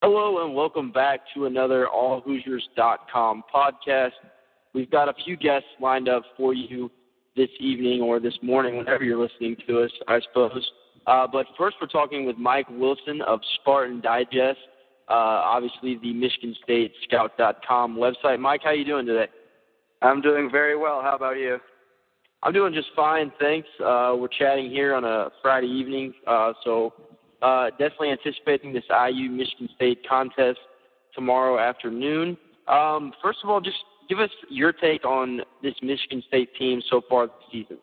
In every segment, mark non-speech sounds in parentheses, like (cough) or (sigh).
Hello and welcome back to another AllHoosiers.com podcast. We've got a few guests lined up for you this evening or this morning, whenever you're listening to us, I suppose. Uh, but first, we're talking with Mike Wilson of Spartan Digest, uh, obviously the Michigan State Scout.com website. Mike, how you doing today? I'm doing very well. How about you? I'm doing just fine, thanks. Uh, we're chatting here on a Friday evening, uh, so uh, definitely anticipating this IU Michigan State contest tomorrow afternoon. Um, first of all, just give us your take on this Michigan State team so far this season.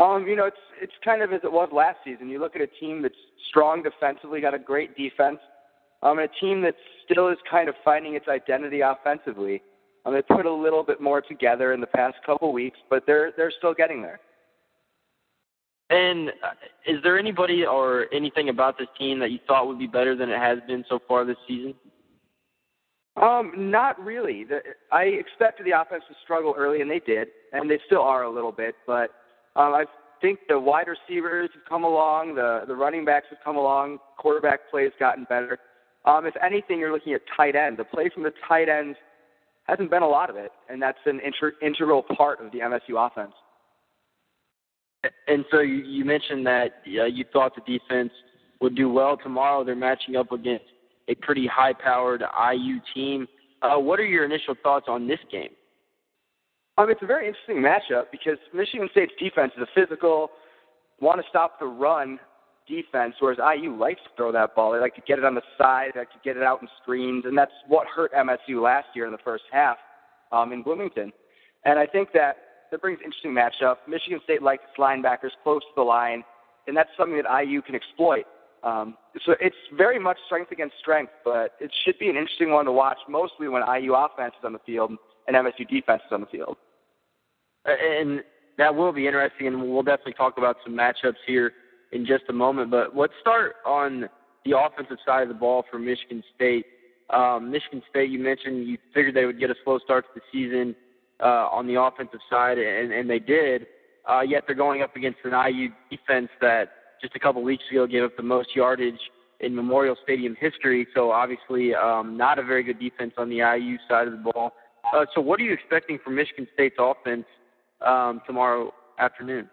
Um, you know, it's it's kind of as it was last season. You look at a team that's strong defensively, got a great defense, um, and a team that still is kind of finding its identity offensively. Um, they put a little bit more together in the past couple weeks, but they're they're still getting there. And uh, is there anybody or anything about this team that you thought would be better than it has been so far this season? Um, not really. The, I expected the offense to struggle early, and they did, and they still are a little bit. But um, I think the wide receivers have come along, the the running backs have come along, quarterback play has gotten better. Um, if anything, you're looking at tight end. The play from the tight ends hasn't been a lot of it, and that's an inter- integral part of the MSU offense. And so you, mentioned that uh, you thought the defense would do well tomorrow. They're matching up against a pretty high-powered IU team. Uh, what are your initial thoughts on this game? Um, it's a very interesting matchup because Michigan State's defense is a physical, want to stop the run defense, whereas IU likes to throw that ball. They like to get it on the side, they like to get it out in screens, and that's what hurt MSU last year in the first half um, in Bloomington. And I think that that brings an interesting matchup. Michigan State likes its linebackers close to the line, and that's something that IU can exploit. Um, so it's very much strength against strength, but it should be an interesting one to watch, mostly when IU offense is on the field and MSU defense is on the field. And that will be interesting, and we'll definitely talk about some matchups here in just a moment. But let's start on the offensive side of the ball for Michigan State. Um, Michigan State, you mentioned you figured they would get a slow start to the season uh, on the offensive side, and, and they did. Uh, yet they're going up against an IU defense that just a couple weeks ago gave up the most yardage in Memorial Stadium history. So obviously, um, not a very good defense on the IU side of the ball. Uh, so what are you expecting from Michigan State's offense um, tomorrow afternoon?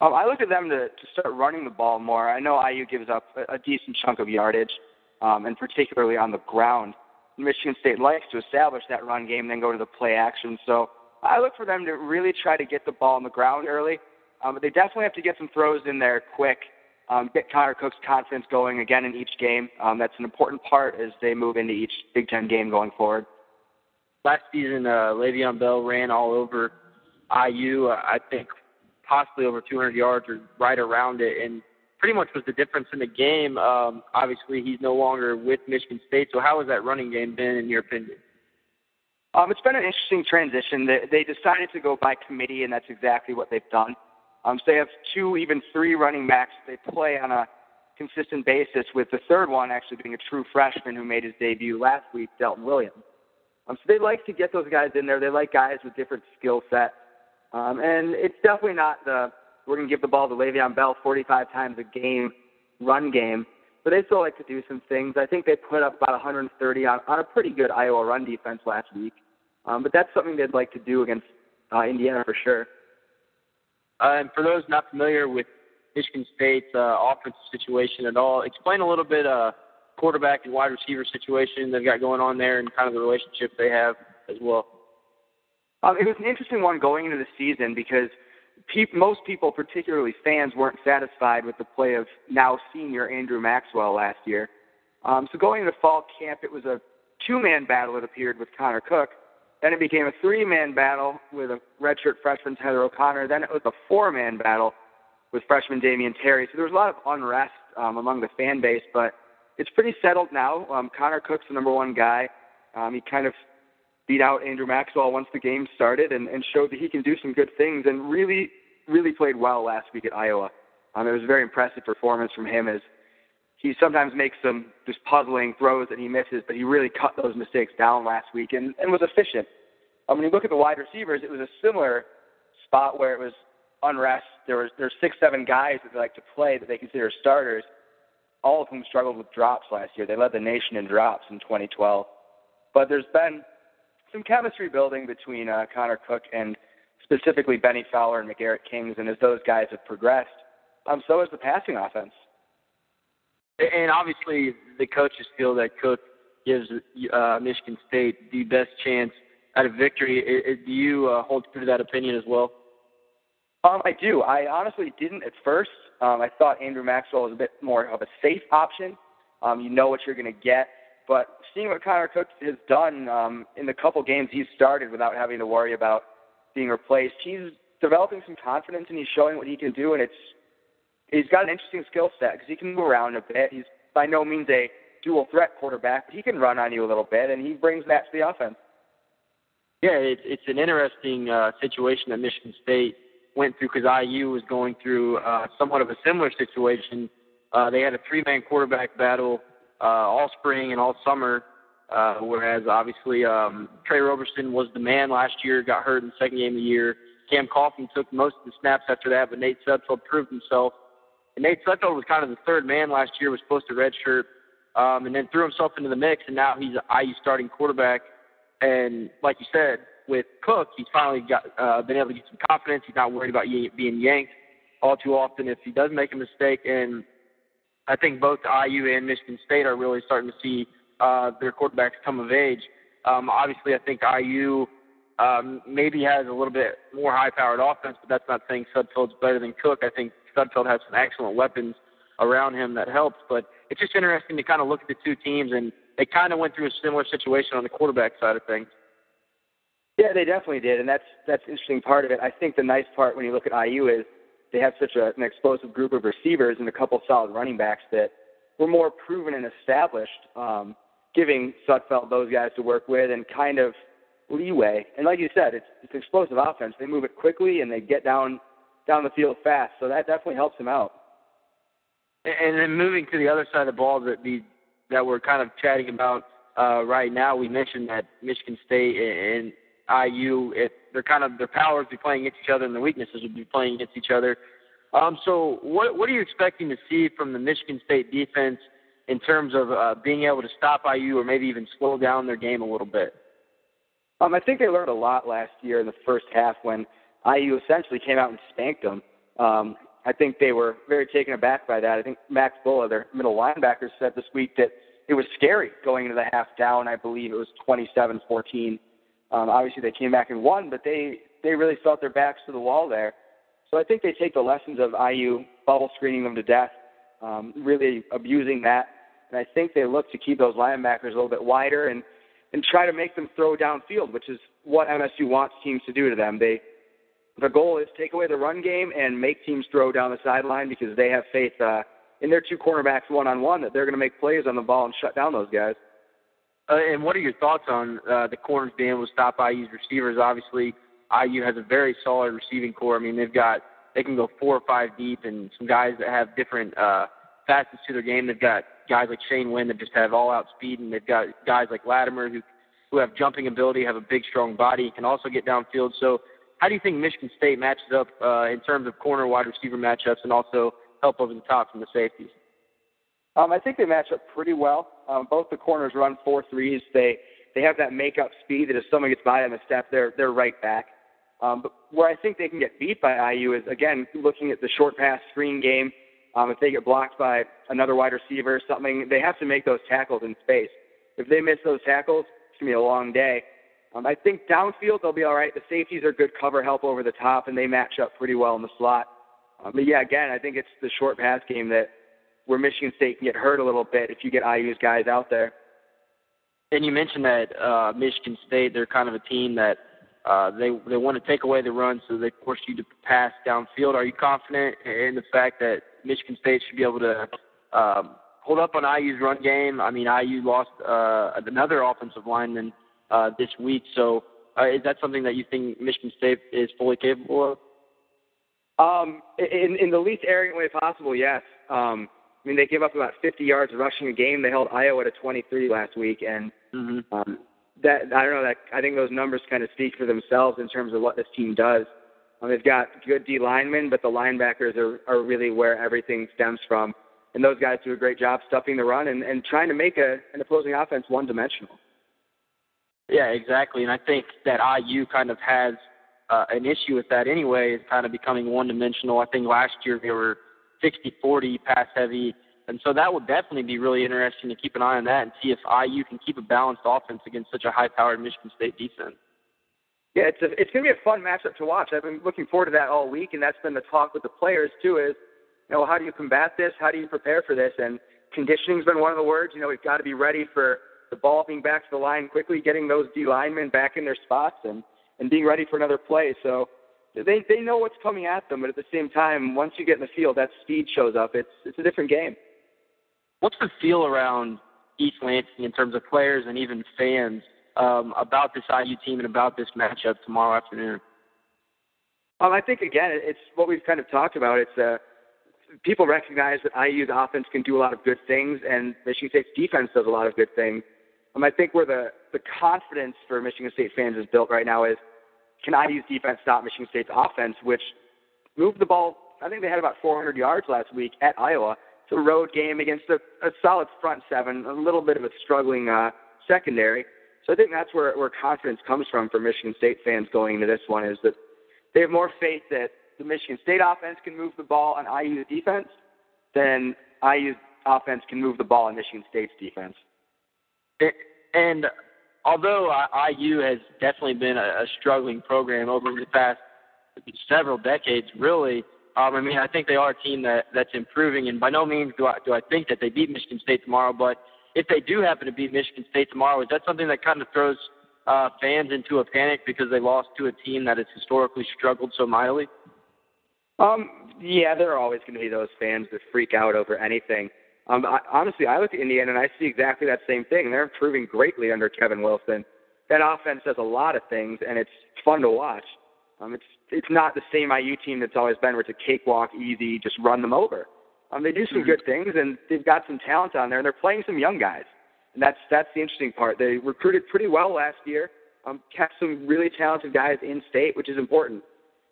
Um, I look at them to, to start running the ball more. I know IU gives up a, a decent chunk of yardage, um, and particularly on the ground. Michigan State likes to establish that run game, then go to the play action. So I look for them to really try to get the ball on the ground early. Um, but they definitely have to get some throws in there quick, um, get Connor Cook's confidence going again in each game. Um, that's an important part as they move into each Big Ten game going forward. Last season, uh, Le'Veon Bell ran all over IU. Uh, I think possibly over 200 yards or right around it, and pretty much was the difference in the game. Um, obviously, he's no longer with Michigan State. So, how has that running game been, in your opinion? Um, it's been an interesting transition. They, decided to go by committee, and that's exactly what they've done. Um, so they have two, even three running backs they play on a consistent basis, with the third one actually being a true freshman who made his debut last week, Delton Williams. Um, so they like to get those guys in there. They like guys with different skill sets. Um, and it's definitely not the we're going to give the ball to Le'Veon Bell 45 times a game run game, but they still like to do some things. I think they put up about 130 on, on a pretty good Iowa run defense last week. Um, but that's something they'd like to do against uh, Indiana for sure. Uh, and for those not familiar with Michigan State's uh, offensive situation at all, explain a little bit uh, quarterback and wide receiver situation they've got going on there and kind of the relationship they have as well. Um, it was an interesting one going into the season because pe- most people, particularly fans, weren't satisfied with the play of now senior Andrew Maxwell last year. Um, so going into fall camp, it was a two-man battle. It appeared with Connor Cook. Then it became a three-man battle with a redshirt freshman Tyler O'Connor. Then it was a four-man battle with freshman Damion Terry. So there was a lot of unrest um, among the fan base, but it's pretty settled now. Um, Connor Cook's the number one guy. Um, he kind of beat out Andrew Maxwell once the game started and, and showed that he can do some good things and really, really played well last week at Iowa. Um, it was a very impressive performance from him as he sometimes makes some just puzzling throws that he misses, but he really cut those mistakes down last week and, and was efficient. Um, when you look at the wide receivers, it was a similar spot where it was unrest. There was there's six, seven guys that they like to play that they consider starters. all of whom struggled with drops last year. They led the nation in drops in 2012. But there's been some chemistry building between uh, Connor Cook and specifically Bennie Fowler and Macgarrett Kings, and as those guys have progressed, um, so has the passing offense. And obviously, the coaches feel that Cook gives uh, Michigan State the best chance at a victory. It, it, do you uh, hold true to that opinion as well? Um, I do. I honestly didn't at first. Um, I thought Andrew Maxwell was a bit more of a safe option. Um, you know what you're going to get. But seeing what Connor Cook has done um, in the couple games he's started without having to worry about being replaced, he's developing some confidence and he's showing what he can do. And it's he's got an interesting skill set because he can move around a bit. He's by no means a dual threat quarterback, but he can run on you a little bit, and he brings that to the offense. Yeah, it's it's an interesting uh, situation that Michigan State went through because IU was going through uh, somewhat of a similar situation. Uh, they had a three-man quarterback battle uh, all spring and all summer, uh, whereas obviously um, Tre Roberson was the man last year, got hurt in the second game of the year. Cam Coffman took most of the snaps after that, but Nate Sudfeld proved himself. And Nate Sudfeld was kind of the third man last year, was supposed to redshirt, um, and then threw himself into the mix, and now he's an IU starting quarterback. And like you said, with Cook, he's finally got uh, been able to get some confidence. He's not worried about being yanked all too often if he does make a mistake. And I think both IU and Michigan State are really starting to see uh, their quarterbacks come of age. Um, obviously, I think IU um, maybe has a little bit more high-powered offense, but that's not saying Sudfeld's better than Cook. I think Sudfeld has some excellent weapons around him that helps. But it's just interesting to kind of look at the two teams, and they kind of went through a similar situation on the quarterback side of things. Yeah, they definitely did, and that's that's the interesting part of it. I think the nice part when you look at IU is they have such a, an explosive group of receivers and a couple solid running backs that were more proven and established, um, giving Sudfeld those guys to work with and kind of leeway. And like you said, it's it's explosive offense. They move it quickly and they get down down the field fast, so that definitely helps them out. And then moving to the other side of the ball that the that we're kind of chatting about uh, right now, we mentioned that Michigan State and IU, it, they're kind of their powers be playing against each other, and their weaknesses would be playing against each other. Um, so, what what are you expecting to see from the Michigan State defense in terms of uh, being able to stop IU, or maybe even slow down their game a little bit? Um, I think they learned a lot last year in the first half when IU essentially came out and spanked them. Um, I think they were very taken aback by that. I think Max Bullough, their middle linebacker, said this week that it was scary going into the half down. I believe it was 27-14 um, obviously, they came back and won, but they they really felt their backs to the wall there. So I think they take the lessons of IU bubble screening them to death, um, really abusing that, and I think they look to keep those linebackers a little bit wider and and try to make them throw downfield, which is what MSU wants teams to do to them. They the goal is take away the run game and make teams throw down the sideline because they have faith uh, in their two cornerbacks one on one that they're going to make plays on the ball and shut down those guys. Uh, and what are your thoughts on uh, the corners being able to stop IU's receivers? Obviously, IU has a very solid receiving corps. I mean, they've got they can go four or five deep, and some guys that have different uh, facets to their game. They've got guys like Shane Wynn that just have all-out speed, and they've got guys like Latimer who who have jumping ability, have a big, strong body, can also get downfield. So, how do you think Michigan State matches up uh, in terms of corner wide receiver matchups, and also help over the top from the safeties? Um, I think they match up pretty well. Um, both the corners run four threes. They they have that makeup speed that if someone gets by them a step, they're they're right back. Um, but where I think they can get beat by IU is again looking at the short pass screen game. Um, if they get blocked by another wide receiver or something, they have to make those tackles in space. If they miss those tackles, it's gonna be a long day. Um, I think downfield they'll be all right. The safeties are good cover help over the top, and they match up pretty well in the slot. Um, but yeah, again, I think it's the short pass game that where Michigan State can get hurt a little bit if you get IU's guys out there. And you mentioned that uh, Michigan State, they're kind of a team that uh, they they want to take away the run, so they force you to pass downfield. Are you confident in the fact that Michigan State should be able to um, hold up on IU's run game? I mean, IU lost uh, another offensive lineman uh, this week, so uh, is that something that you think Michigan State is fully capable of? Um, in in the least arrogant way possible, yes. Um, I mean, they give up about 50 yards rushing a game. They held Iowa to 23 last week, and mm-hmm. um, that I don't know. That I think those numbers kind of speak for themselves in terms of what this team does. Um, they've got good D linemen, but the linebackers are are really where everything stems from. and those guys do a great job stuffing the run and, and trying to make a, an opposing offense one dimensional. Yeah, exactly. And I think that IU kind of has uh, an issue with that anyway, is kind of becoming one dimensional. I think last year they were 60 40 pass heavy. And so that will definitely be really interesting to keep an eye on that and see if IU can keep a balanced offense against such a high powered Michigan State defense. Yeah, it's a, it's going to be a fun matchup to watch. I've been looking forward to that all week, and that's been the talk with the players too. Is you know how do you combat this? How do you prepare for this? And conditioning's been one of the words. You know we've got to be ready for the ball being back to the line quickly, getting those D linemen back in their spots, and and being ready for another play. So they they know what's coming at them, but at the same time, once you get in the field, that speed shows up. It's it's a different game. What's the feel around East Lansing in terms of players and even fans um, about this IU team and about this matchup tomorrow afternoon? Um, I think again, it's what we've kind of talked about. It's uh, people recognize that IU's offense can do a lot of good things, and Michigan State's defense does a lot of good things. Um, I think where the the confidence for Michigan State fans is built right now is can IU's defense stop Michigan State's offense, which moved the ball. I think they had about 400 yards last week at Iowa. It's a road game against a, a solid front seven, a little bit of a struggling uh, secondary. So I think that's where, where confidence comes from for Michigan State fans going into this one is that they have more faith that the Michigan State offense can move the ball on IU's defense than IU's offense can move the ball on Michigan State's defense. And although IU has definitely been a, a struggling program over the past several decades, really, um, I mean, I think they are a team that that's improving, and by no means do I do I think that they beat Michigan State tomorrow. But if they do happen to beat Michigan State tomorrow, is that something that kind of throws uh, fans into a panic because they lost to a team that has historically struggled so mightily? Um, yeah, there are always going to be those fans that freak out over anything. Um, I, honestly, I look at Indiana and I see exactly that same thing. They're improving greatly under Kevin Wilson. That offense does a lot of things, and it's fun to watch. Um, it's it's not the same IU team that's always been where it's a cakewalk, easy, just run them over. Um, they do some mm-hmm. good things, and they've got some talent on there, and they're playing some young guys, and that's that's the interesting part. They recruited pretty well last year, um, kept some really talented guys in state, which is important.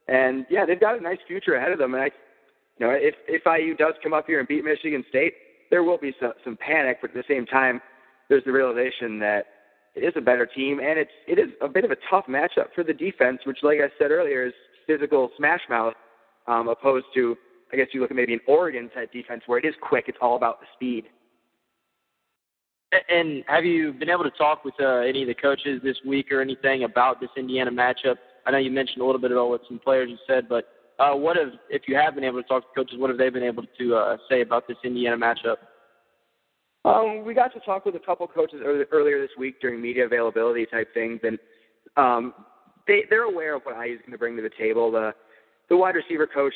And yeah, they've got a nice future ahead of them. And I, you know, if if IU does come up here and beat Michigan State, there will be some, some panic, but at the same time, there's the realization that it is a better team, and it's it is a bit of a tough matchup for the defense, which, like I said earlier, is physical smash mouth, um, opposed to I guess you look at maybe an Oregon type defense where it is quick. It's all about the speed. And have you been able to talk with uh, any of the coaches this week or anything about this Indiana matchup? I know you mentioned a little bit about what some players you said, but uh, what have, if you have been able to talk to coaches, what have they been able to uh, say about this Indiana matchup? Um, we got to talk with a couple coaches earlier this week during media availability type things, and um, they they're aware of what IU is going to bring to the table. The the wide receiver coach,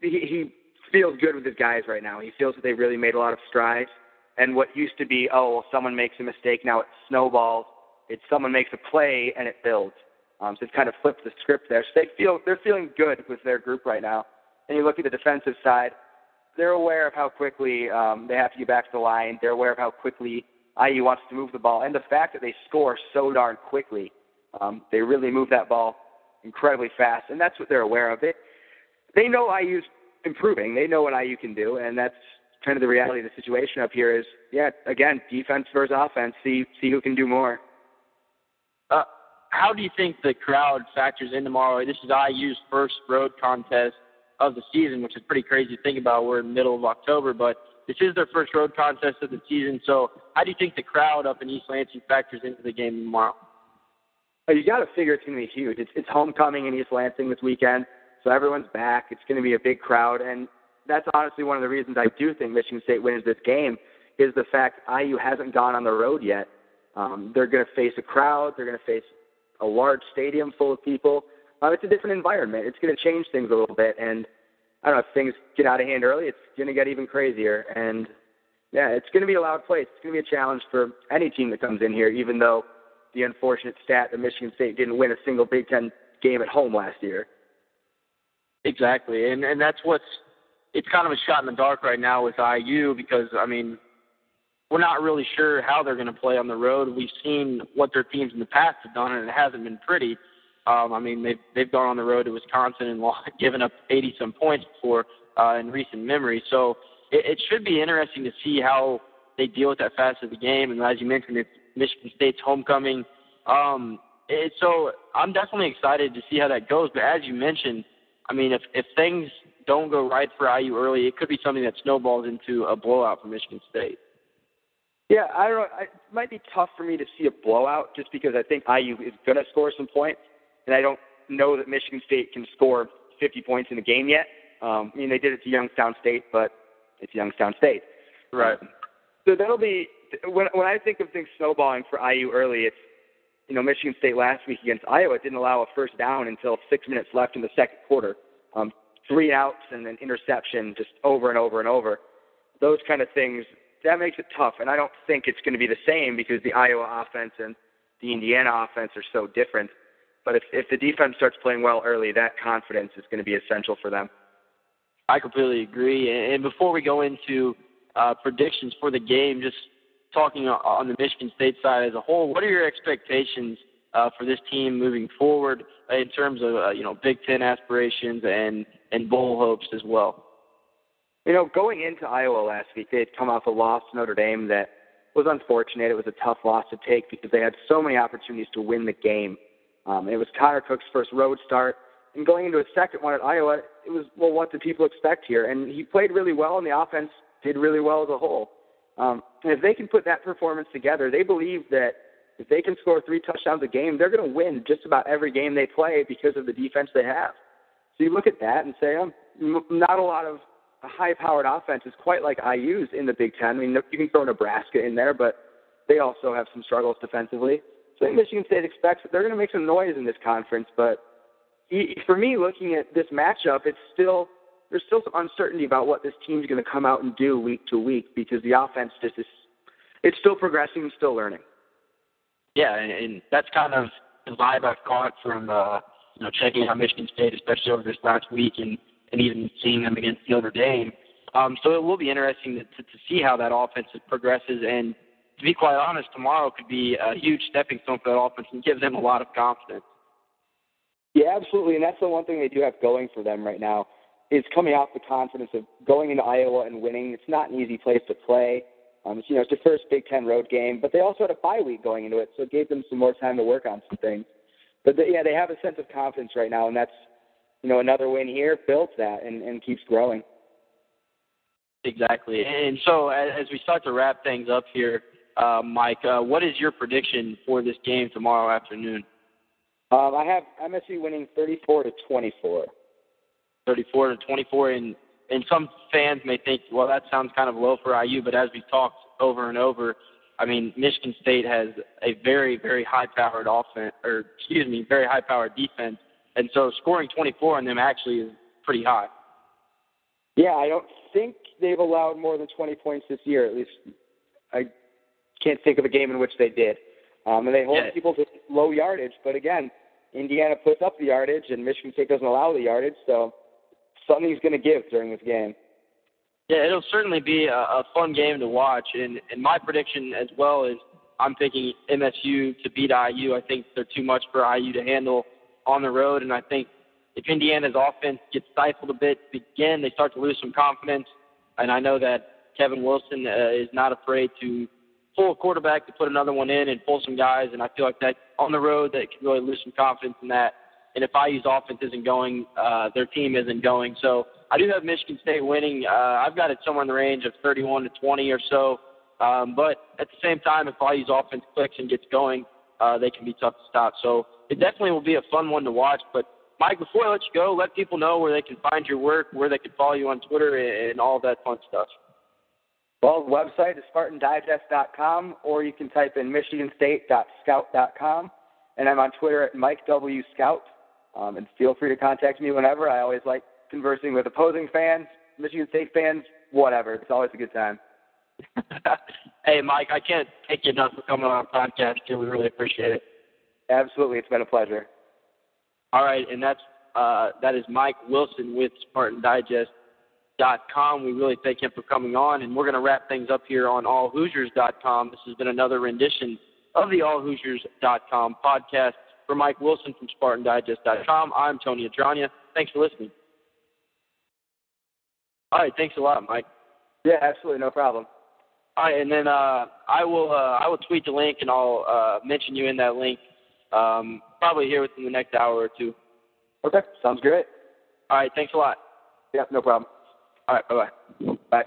he, he feels good with his guys right now. He feels that they've really made a lot of strides. And what used to be, oh, well, someone makes a mistake, now it snowballs. It's someone makes a play and it builds. Um, so it's kind of flipped the script there. So they feel they're feeling good with their group right now. And you look at the defensive side, they're aware of how quickly um, they have to get back to the line. They're aware of how quickly IU wants to move the ball, and the fact that they score so darn quickly. Um, they really move that ball incredibly fast, and that's what they're aware of. It. They know IU's improving. They know what IU can do, and that's kind of the reality of the situation up here. Is yeah, again, defense versus offense. See see who can do more. How do you think the crowd factors in tomorrow? This is IU's first road contest of the season, which is pretty crazy to think about. We're in the middle of October, but this is their first road contest of the season. So, how do you think the crowd up in East Lansing factors into the game tomorrow? Oh, you got to figure it's going to be huge. It's, it's homecoming in East Lansing this weekend, so everyone's back. It's going to be a big crowd, and that's honestly one of the reasons I do think Michigan State wins this game is the fact IU hasn't gone on the road yet. Um, they're going to face a crowd. They're going to face a large stadium full of people. Uh, it's a different environment. It's going to change things a little bit, and I don't know if things get out of hand early, it's going to get even crazier. And yeah, it's going to be a loud place. It's going to be a challenge for any team that comes in here, even though the unfortunate stat that Michigan State didn't win a single Big Ten game at home last year. Exactly, and and that's what's it's kind of a shot in the dark right now with IU because I mean we're not really sure how they're going to play on the road. We've seen what their teams in the past have done, and it hasn't been pretty. Um, I mean, they've they've gone on the road to Wisconsin and (laughs) given up 80 some points before uh, in recent memory. So it, it should be interesting to see how they deal with that facet of the game. And as you mentioned, it's Michigan State's homecoming. Um, it, so I'm definitely excited to see how that goes. But as you mentioned, I mean, if if things don't go right for IU early, it could be something that snowballs into a blowout for Michigan State. Yeah, I don't. I, it might be tough for me to see a blowout just because I think IU is going to score some points, and I don't know that Michigan State can score 50 points in a game yet. Um, I mean, they did it to Youngstown State, but it's Youngstown State. Right. Um, so that'll be when when I think of things snowballing for IU early, it's you know Michigan State last week against Iowa didn't allow a first down until six minutes left in the second quarter. Um, three outs and an interception just over and over and over. Those kind of things that makes it tough, and I don't think it's going to be the same because the Iowa offense and the Indiana offense are so different. But if if the defense starts playing well early, that confidence is going to be essential for them. I completely agree. And before we go into uh, predictions for the game, just talking on the Michigan State side as a whole, what are your expectations uh, for this team moving forward in terms of uh, you know Big Ten aspirations and and bowl hopes as well? You know, going into Iowa last week, they had come off a loss to Notre Dame that was unfortunate. It was a tough loss to take because they had so many opportunities to win the game. Um, it was Connor Cook's first road start, and going into a second one at Iowa, it was well, what did people expect here? And he played really well, and the offense did really well as a whole. Um, and if they can put that performance together, they believe that if they can score three touchdowns a game, they're going to win just about every game they play because of the defense they have. So you look at that and say, um, not a lot of high-powered offenses quite like IU's in the Big Ten. I mean, you can throw Nebraska in there, but they also have some struggles defensively. So I think Michigan State expects that they're going to make some noise in this conference. But for me, looking at this matchup, it's still there's still some uncertainty about what this team's going to come out and do week to week because the offense just is it's still progressing and still learning. Yeah, and, and that's kind of the vibe I've caught from uh, you know checking out Michigan State, especially over this last week, and and even seeing them against Notre Dame. Um, so it will be interesting to, to, to see how that offense progresses. And to be quite honest, tomorrow could be a huge stepping stone for that offense and give them a lot of confidence. Yeah, absolutely, and that's the one thing they do have going for them right now is coming off the confidence of going into Iowa and winning. It's not an easy place to play. Um, it's, you know, it's their first Big Ten road game, but they also had a bye week going into it, so it gave them some more time to work on some things. But they, yeah, they have a sense of confidence right now, and that's you know another win here builds that and, and keeps growing. Exactly, and so as we start to wrap things up here, uh, Mike, uh, what is your prediction for this game tomorrow afternoon? Um, I have MSU winning 34 to 24. 34 to 24. And and some fans may think, well, that sounds kind of low for IU. But as we've talked over and over, I mean, Michigan State has a very very high powered offense, or excuse me, very high powered defense. And so scoring 24 on them actually is pretty high. Yeah, I don't think they've allowed more than 20 points this year. At least I can't think of a game in which they did. Um, and they hold yeah. people to low yardage, but again, Indiana puts up the yardage, and Michigan State doesn't allow the yardage. So something's going to give during this game. Yeah, it'll certainly be a, a fun game to watch. And, and my prediction as well is I'm picking MSU to beat IU. I think they're too much for IU to handle on the road. And I think if Indiana's offense gets stifled a bit again, they start to lose some confidence. And I know that Kevin Wilson uh, is not afraid to pull a quarterback to put another one in and pull some guys. And I feel like that on the road, that could really lose some confidence in that. And if IU's offense isn't going, uh, their team isn't going. So I do have Michigan State winning. Uh, I've got it somewhere in the range of 31 to 20 or so. Um, but at the same time, if IU's offense clicks and gets going, uh, they can be tough to stop. So it definitely will be a fun one to watch. But Mike, before I let you go, let people know where they can find your work, where they can follow you on Twitter, and all that fun stuff. Well, the website is SpartanDigest.com, or you can type in MichiganState.scout.com, and I'm on Twitter at Mike W Scout. Um, and feel free to contact me whenever. I always like conversing with opposing fans, Michigan State fans, whatever. It's always a good time. (laughs) hey, Mike, I can't thank you enough for coming on our podcast. Too. We really appreciate it. Absolutely, it's been a pleasure. All right, and that's uh, that is Mike Wilson with SpartanDigest.com. We really thank him for coming on, and we're going to wrap things up here on AllHoosiers.com. This has been another rendition of the AllHoosiers.com podcast. For Mike Wilson from SpartanDigest.com, I'm Tony Adrania. Thanks for listening. All right, thanks a lot, Mike. Yeah, absolutely, no problem. All right, and then uh, I will uh, I will tweet the link and I'll uh, mention you in that link um, probably here within the next hour or two. Okay, sounds great. All right, thanks a lot. Yeah, no problem. All right, bye bye. Bye.